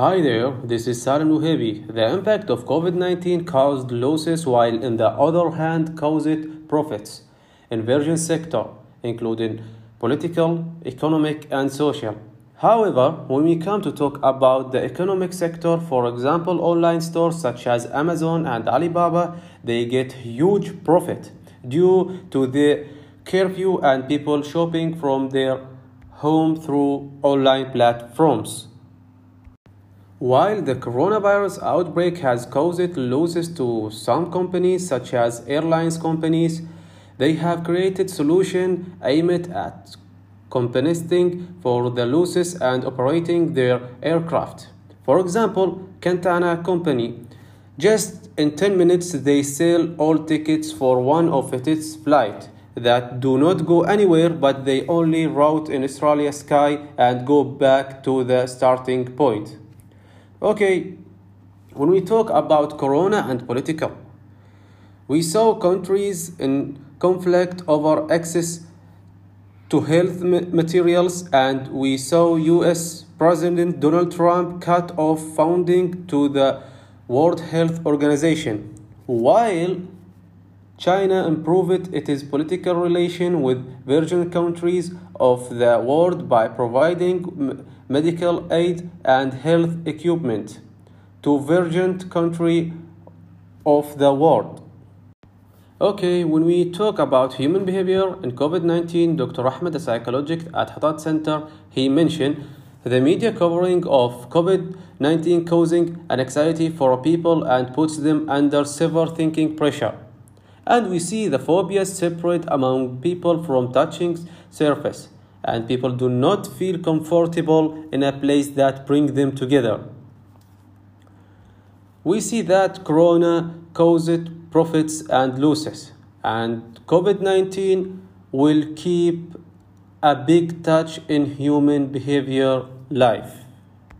Hi there, this is Salim Nuhebi. The impact of COVID 19 caused losses while, on the other hand, caused profits in various sectors, including political, economic, and social. However, when we come to talk about the economic sector, for example, online stores such as Amazon and Alibaba, they get huge profit due to the curfew and people shopping from their home through online platforms. While the coronavirus outbreak has caused losses to some companies such as airlines companies, they have created solutions aimed at compensating for the losses and operating their aircraft. For example, Qantas company just in 10 minutes they sell all tickets for one of its flights that do not go anywhere but they only route in Australia sky and go back to the starting point. Okay, when we talk about corona and political, we saw countries in conflict over access to health materials and we saw US President Donald Trump cut off funding to the World Health Organization. While China improved its political relation with virgin countries of the world by providing medical aid and health equipment to virgin country of the world. Okay, when we talk about human behavior in COVID-19, Dr. Ahmed, a psychologist at Hatat Center, he mentioned the media covering of COVID-19 causing an anxiety for people and puts them under severe thinking pressure. And we see the phobias separate among people from touching surface and people do not feel comfortable in a place that brings them together. We see that Corona caused profits and losses, and COVID 19 will keep a big touch in human behavior life.